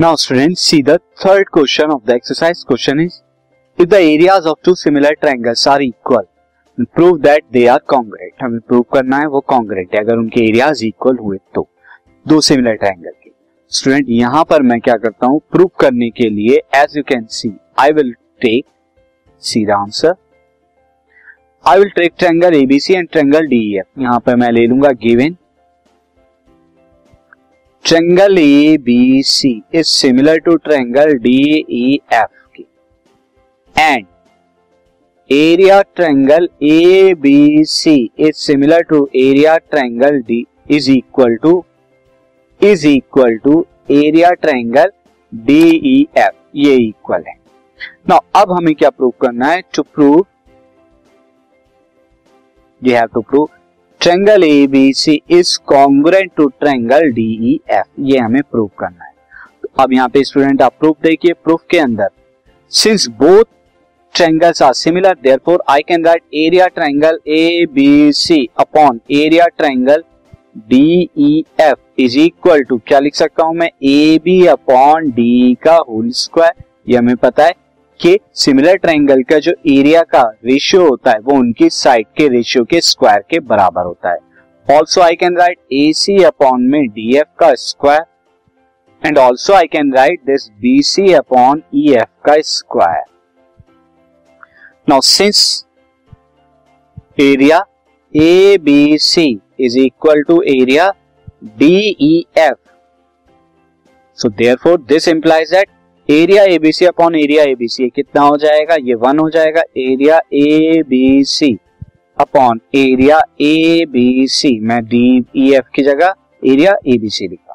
Now students, see the third question of the exercise. Question is, if the areas of two similar triangles are equal, prove that they are congruent. हमें prove करना है वो congruent है अगर उनके areas equal हुए तो दो सिमिलर ट्रायंगल के स्टूडेंट यहाँ पर मैं क्या करता हूँ प्रूव करने के लिए as you can see I will take see the answer I will take triangle ABC and triangle DEF यहाँ पर मैं ले लूँगा given triangle A, B, C is similar to triangle D E F की। And area triangle A B C is similar to area triangle D is equal to is equal to area triangle D E F ये equal है। ना अब हमें क्या prove करना है? To prove you have to prove triangle A B C is congruent to triangle D E F. ये हमें प्रूव करना है। तो अब यहाँ पे स्टूडेंट आप प्रूफ देखिए, प्रूफ के अंदर। Since both triangles are similar therefore I can write area triangle A B C upon area triangle D E F is equal to क्या लिख सकता हूँ मैं? ए बी अपॉन डी का होल स्क्वायर ये हमें पता है। कि सिमिलर ट्रायंगल का जो एरिया का रेशियो होता है, वो उनकी साइड के रेशियो के स्क्वायर के बराबर होता है। Also I can write A C upon में डी एफ़ का square and also I can write this B C upon E F का square now since area A B C is equal to area D E F so therefore this implies that area ABC upon area ABC कितना हो जाएगा? ये one हो जाएगा। Area A B C upon area A B C मैं D E F की जगह area A B C लिखा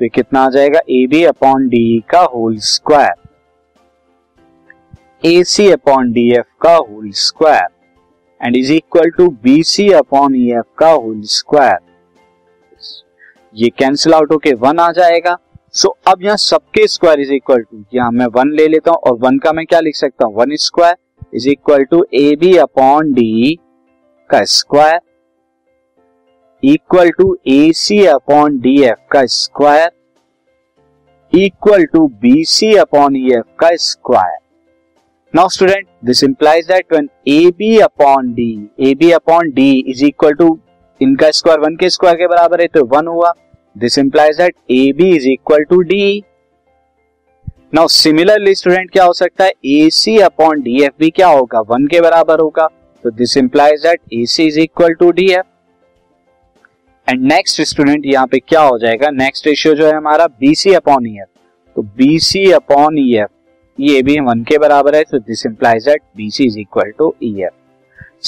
तो ये कितना आ जाएगा? ए बी अपॉन डी का whole square A C upon D F का whole square and is equal to B C upon E F का होल स्क्वायर ये कैंसिल आउट होके वन आ जाएगा। सो so, अब यहाँ सबके स्क्वायर इज़ इक्वल टू यहाँ मैं वन ले लेता हूँ और वन का मैं क्या लिख सकता हूँ? One square is equal to A B upon D का square equal to A C upon D F का square equal to B C upon E F का square now student this implies that when A B upon D A B upon D is equal to इनका square one के square के बराबर है तो one हुआ। This implies that A B is equal to D now similarly student क्या हो सकता है? A C upon D F भी क्या होगा? वन के बराबर होगा। तो this implies that A C is equal to D F and next student यहाँ पे क्या हो जाएगा? नेक्स्ट रेशियो जो है हमारा B C upon E F तो B C upon E F ये भी वन के बराबर है तो this implies that B C is equal to E F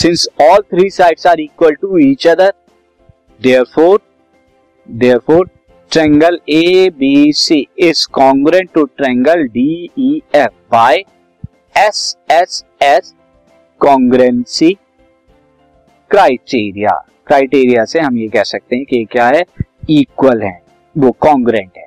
since all three sides are equal to each other therefore triangle ABC is congruent to triangle F by S S S congruency criteria criteria से हम ये कह सकते हैं कि क्या है? Equal है. वो कॉन्ग्रेंट है.